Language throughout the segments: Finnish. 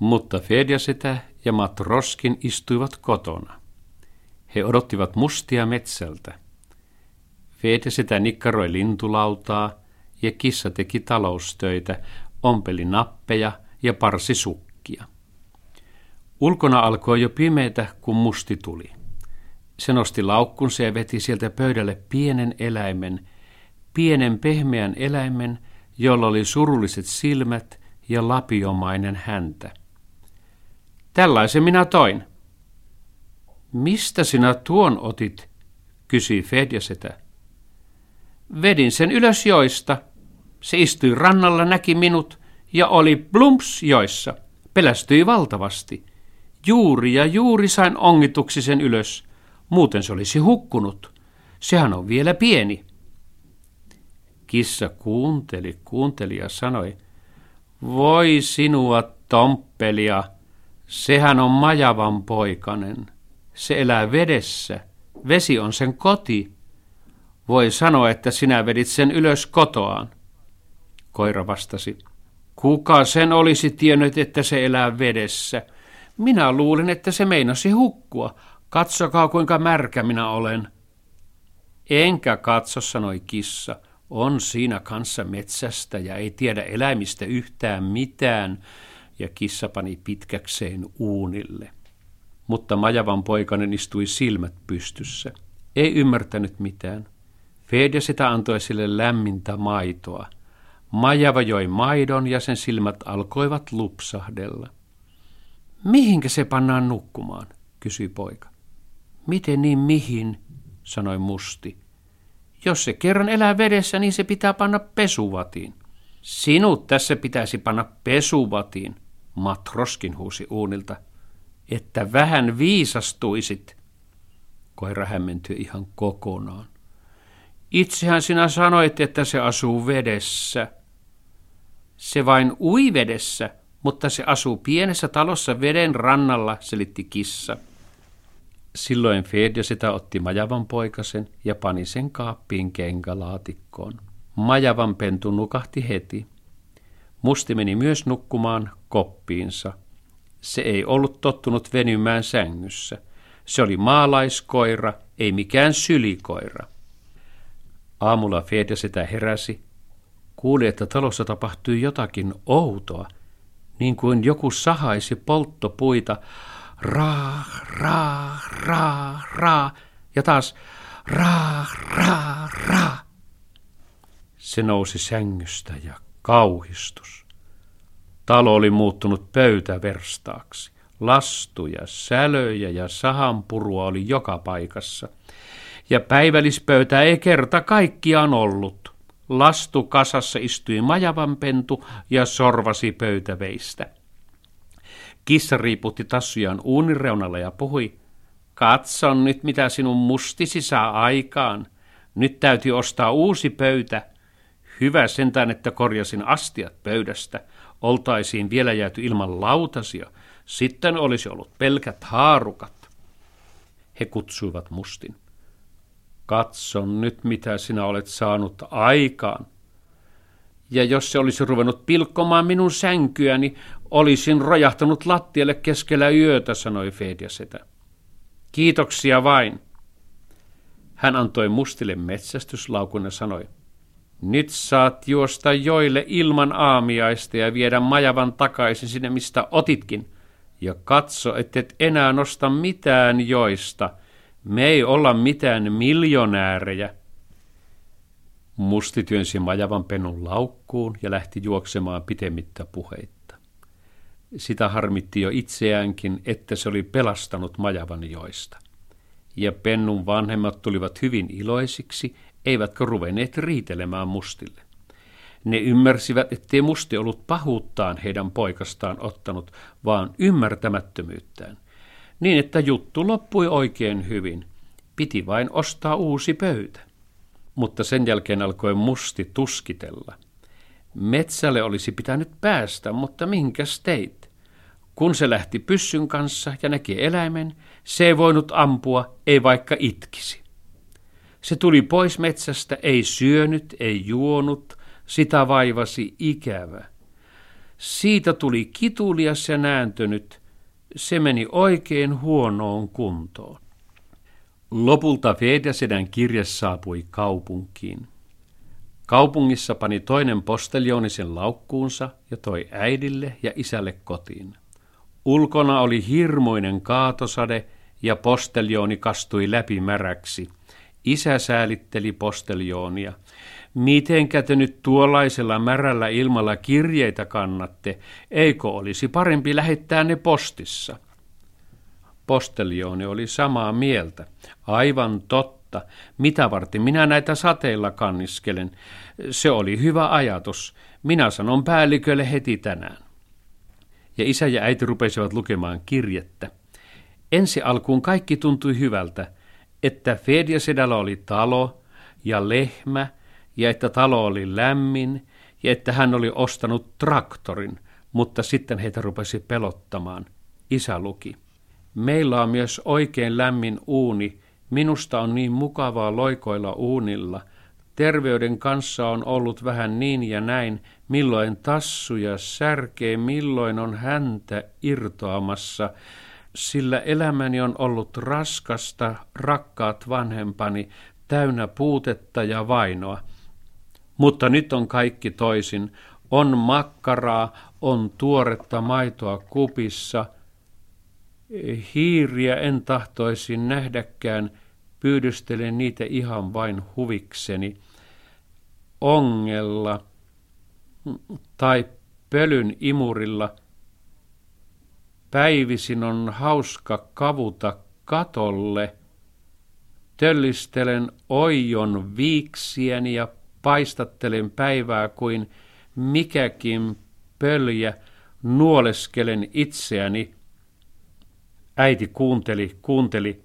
Mutta Fedjasetä ja Matroskin istuivat kotona. He odottivat mustia metsältä. Fedjasetä nikkaroi lintulautaa ja kissa teki taloustöitä, ompeli nappeja ja parsi sukkia. Ulkona alkoi jo pimeitä, kun musti tuli. Se nosti laukkunsa ja veti sieltä pöydälle pienen eläimen, pienen pehmeän eläimen, jolla oli surulliset silmät ja lapiomainen häntä. Tällaisen minä toin. Mistä sinä tuon otit, kysyi Fedjasetä. Vedin sen ylös joista. Se istui rannalla, näki minut ja oli plumps joissa. Pelästyi valtavasti. Juuri ja juuri sain ongituksi sen ylös. Muuten se olisi hukkunut. Sehän on vielä pieni. Kissa kuunteli, kuunteli ja sanoi, voi sinua tomppelia, sehän on majavan poikanen. Se elää vedessä. Vesi on sen koti. Voi sanoa, että sinä vedit sen ylös kotoaan. Koira vastasi, kuka sen olisi tiennyt, että se elää vedessä? Minä luulin, että se meinasi hukkua. Katsokaa, kuinka märkä minä olen. Enkä katso, sanoi kissa. On siinä kanssa metsästä ja ei tiedä eläimistä yhtään mitään. Ja kissa pani pitkäkseen uunille. Mutta Majavan poikanen istui silmät pystyssä. Ei ymmärtänyt mitään. Fedja sitä antoi sille lämmintä maitoa. Majava joi maidon ja sen silmät alkoivat lupsahdella. Mihinkä se pannaan nukkumaan, kysyi poika. Miten niin mihin, sanoi musti. Jos se kerran elää vedessä, niin se pitää panna pesuvatiin. Sinut tässä pitäisi panna pesuvatiin, matroskin huusi uunilta. Että vähän viisastuisit. Koira hämmentyi ihan kokonaan. Itsehän sinä sanoit, että se asuu vedessä. Se vain ui vedessä, mutta se asuu pienessä talossa veden rannalla, selitti kissa. Silloin Fedja sitä otti Majavan poikasen ja pani sen kaappiin kenkälaatikkoon. Majavan pentu nukahti heti. Musti meni myös nukkumaan koppiinsa. Se ei ollut tottunut venymään sängyssä. Se oli maalaiskoira, ei mikään sylikoira. Aamulla Fedja sitä heräsi. Kuuli, että talossa tapahtui jotakin outoa, niin kuin joku sahaisi polttopuita raa, raa, raa, raa, ja taas raa, raa, raa. Se nousi sängystä ja kauhistus. Talo oli muuttunut pöytäverstaaksi. Lastuja, sälöjä ja sahanpurua oli joka paikassa. Ja päivällispöytä ei kerta kaikkiaan ollut. Lastu kasassa istui majavanpentu ja sorvasi pöytäveistä. Kissa riiputti tassujaan uunin reunalla ja puhui, katson nyt mitä sinun mustisi saa aikaan. Nyt täytyy ostaa uusi pöytä. Hyvä sentään, että korjasin astiat pöydästä. Oltaisiin vielä jääty ilman lautasia. Sitten olisi ollut pelkät haarukat. He kutsuivat mustin. Katson nyt, mitä sinä olet saanut aikaan. Ja jos se olisi ruvennut pilkkomaan minun sänkyäni, olisin rojahtanut lattialle keskellä yötä, sanoi Fedjasetä. Kiitoksia vain. Hän antoi mustille metsästyslaukun ja sanoi, nyt saat juosta joille ilman aamiaista ja viedä majavan takaisin sinne, mistä otitkin. Ja katso, et enää nosta mitään joista. Me ei olla mitään miljonäärejä. Musti työnsi majavan pennun laukkuun ja lähti juoksemaan pitemmittä puheitta. Sitä harmitti jo itseäänkin, että se oli pelastanut majavan joista. Ja pennun vanhemmat tulivat hyvin iloisiksi, eivätkä ruvenneet riitelemään mustille. Ne ymmärsivät, ettei musti ollut pahuuttaan heidän poikastaan ottanut, vaan ymmärtämättömyyttään. Niin, että juttu loppui oikein hyvin. Piti vain ostaa uusi pöytä mutta sen jälkeen alkoi musti tuskitella. Metsälle olisi pitänyt päästä, mutta minkäs teit? Kun se lähti pyssyn kanssa ja näki eläimen, se ei voinut ampua, ei vaikka itkisi. Se tuli pois metsästä, ei syönyt, ei juonut, sitä vaivasi ikävä. Siitä tuli kitulias ja nääntynyt. Se meni oikein huonoon kuntoon. Lopulta Fedjasedän kirje saapui kaupunkiin. Kaupungissa pani toinen posteljooni sen laukkuunsa ja toi äidille ja isälle kotiin. Ulkona oli hirmoinen kaatosade ja posteljooni kastui läpimäräksi. Isä säälitteli posteljoonia. Mitenkä te nyt tuollaisella märällä ilmalla kirjeitä kannatte? Eikö olisi parempi lähettää ne postissa? Posteljooni oli samaa mieltä. Aivan totta. Mitä varten minä näitä sateilla kanniskelen? Se oli hyvä ajatus. Minä sanon päällikölle heti tänään. Ja isä ja äiti rupesivat lukemaan kirjettä. Ensi alkuun kaikki tuntui hyvältä, että Fedjasedalla oli talo ja lehmä ja että talo oli lämmin ja että hän oli ostanut traktorin, mutta sitten heitä rupesi pelottamaan. Isä luki. Meillä on myös oikein lämmin uuni. Minusta on niin mukavaa loikoilla uunilla. Terveyden kanssa on ollut vähän niin ja näin, milloin tassuja särkee, milloin on häntä irtoamassa, sillä elämäni on ollut raskasta, rakkaat vanhempani, täynnä puutetta ja vainoa. Mutta nyt on kaikki toisin. On makkaraa, on tuoretta maitoa kupissa – Hiiriä en tahtoisi nähdäkään, pyydystelen niitä ihan vain huvikseni. Ongella tai pölyn imurilla päivisin on hauska kavuta katolle. Töllistelen oijon viiksiäni ja paistattelen päivää kuin mikäkin pöljä, nuoleskelen itseäni – Äiti kuunteli, kuunteli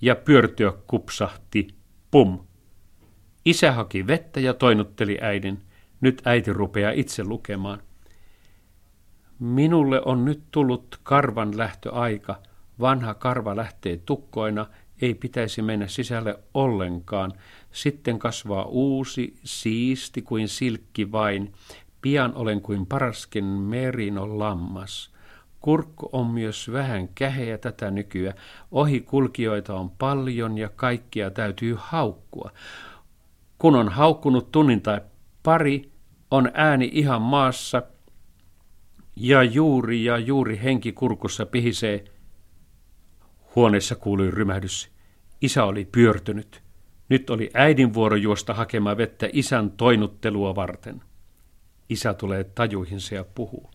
ja pyörtyä kupsahti. Pum! Isä haki vettä ja toinutteli äidin. Nyt äiti rupeaa itse lukemaan. Minulle on nyt tullut karvan lähtöaika. Vanha karva lähtee tukkoina, ei pitäisi mennä sisälle ollenkaan. Sitten kasvaa uusi, siisti kuin silkki vain. Pian olen kuin paraskin merino lammas. Kurkku on myös vähän käheä tätä nykyä. Ohikulkijoita on paljon ja kaikkia täytyy haukkua. Kun on haukkunut tunnin tai pari, on ääni ihan maassa ja juuri ja juuri henki kurkussa pihisee. Huoneessa kuului rymähdys. Isä oli pyörtynyt. Nyt oli äidin vuoro juosta hakemaan vettä isän toinuttelua varten. Isä tulee tajuihinsa ja puhuu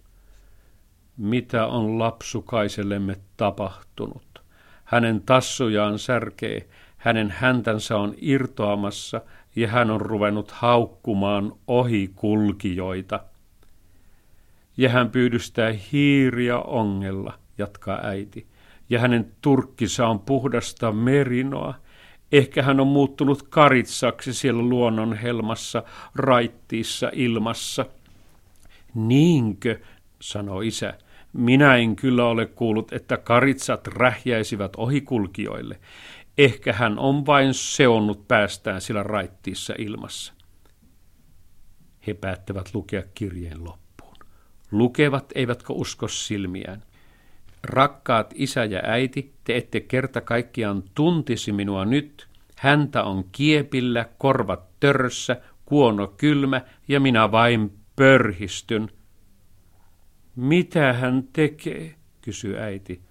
mitä on lapsukaisellemme tapahtunut. Hänen tassujaan särkee, hänen häntänsä on irtoamassa ja hän on ruvennut haukkumaan ohikulkijoita. Ja hän pyydystää hiiriä ongella, jatkaa äiti, ja hänen turkkissa on puhdasta merinoa. Ehkä hän on muuttunut karitsaksi siellä luonnon helmassa, raittiissa ilmassa. Niinkö, sanoo isä, minä en kyllä ole kuullut, että karitsat rähjäisivät ohikulkijoille. Ehkä hän on vain seonnut päästään sillä raittiissa ilmassa. He päättävät lukea kirjeen loppuun. Lukevat eivätkö usko silmiään. Rakkaat isä ja äiti, te ette kerta kaikkiaan tuntisi minua nyt. Häntä on kiepillä, korvat törssä, kuono kylmä ja minä vain pörhistyn – mitä hän tekee, kysyy äiti.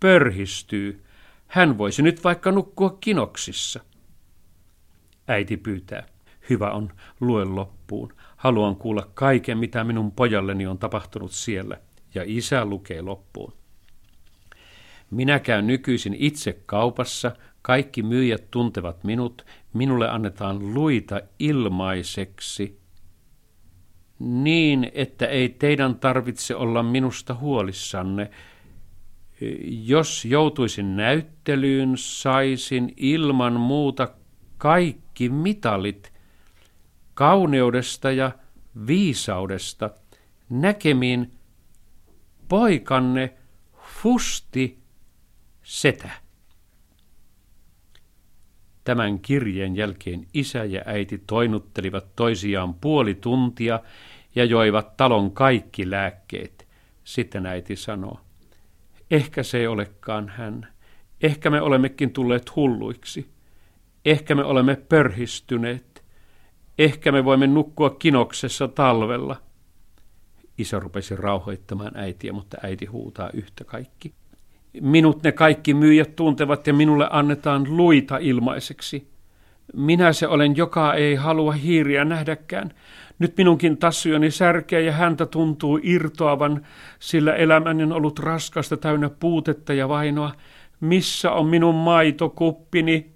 Pörhistyy. Hän voisi nyt vaikka nukkua kinoksissa. Äiti pyytää. Hyvä on, lue loppuun. Haluan kuulla kaiken, mitä minun pojalleni on tapahtunut siellä. Ja isä lukee loppuun. Minä käyn nykyisin itse kaupassa, kaikki myyjät tuntevat minut, minulle annetaan luita ilmaiseksi – niin, että ei teidän tarvitse olla minusta huolissanne. Jos joutuisin näyttelyyn, saisin ilman muuta kaikki mitalit kauneudesta ja viisaudesta. Näkemiin poikanne Fusti Setä. Tämän kirjeen jälkeen isä ja äiti toinuttelivat toisiaan puoli tuntia ja joivat talon kaikki lääkkeet. Sitten äiti sanoo, ehkä se ei olekaan hän. Ehkä me olemmekin tulleet hulluiksi. Ehkä me olemme pörhistyneet. Ehkä me voimme nukkua kinoksessa talvella. Isä rupesi rauhoittamaan äitiä, mutta äiti huutaa yhtä kaikki. Minut ne kaikki myyjät tuntevat ja minulle annetaan luita ilmaiseksi. Minä se olen, joka ei halua hiiriä nähdäkään. Nyt minunkin tassujani särkeä ja häntä tuntuu irtoavan, sillä elämäni on ollut raskasta täynnä puutetta ja vainoa. Missä on minun maitokuppini?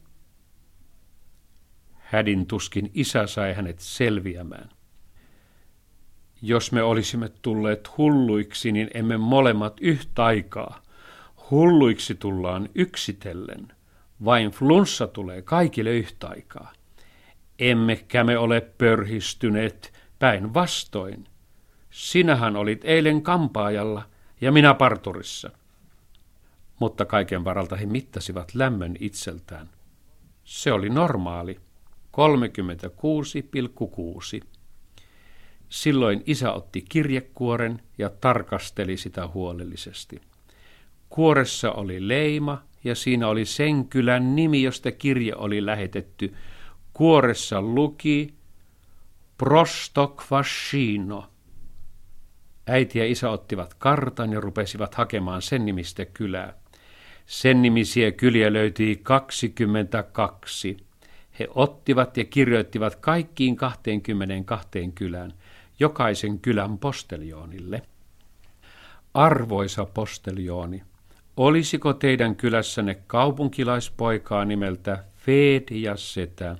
Hädin tuskin isä sai hänet selviämään. Jos me olisimme tulleet hulluiksi, niin emme molemmat yhtä aikaa. Hulluiksi tullaan yksitellen. Vain flunssa tulee kaikille yhtä aikaa. Emmekä me ole pörhistyneet päinvastoin. Sinähän olit eilen kampaajalla ja minä parturissa. Mutta kaiken varalta he mittasivat lämmön itseltään. Se oli normaali, 36,6. Silloin isä otti kirjekuoren ja tarkasteli sitä huolellisesti. Kuoressa oli leima ja siinä oli sen kylän nimi, josta kirje oli lähetetty. Kuoressa luki Prostokvashino. Äiti ja isä ottivat kartan ja rupesivat hakemaan sen nimistä kylää. Sen nimisiä kyliä löytyi 22. He ottivat ja kirjoittivat kaikkiin 22 kylään, jokaisen kylän posteljoonille. Arvoisa posteljooni, Olisiko teidän kylässänne kaupunkilaispoikaa nimeltä Fedia Setä?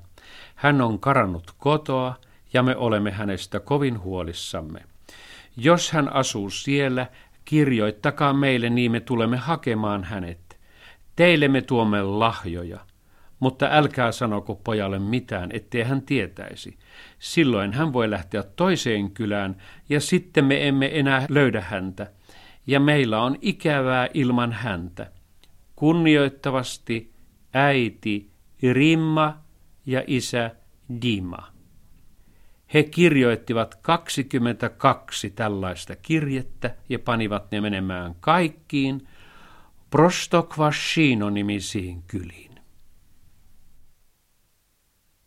Hän on karannut kotoa ja me olemme hänestä kovin huolissamme. Jos hän asuu siellä, kirjoittakaa meille, niin me tulemme hakemaan hänet. Teille me tuomme lahjoja, mutta älkää sanoko pojalle mitään, ettei hän tietäisi. Silloin hän voi lähteä toiseen kylään ja sitten me emme enää löydä häntä ja meillä on ikävää ilman häntä. Kunnioittavasti äiti Rimma ja isä Dima. He kirjoittivat 22 tällaista kirjettä ja panivat ne menemään kaikkiin Prostokvashino nimisiin kyliin.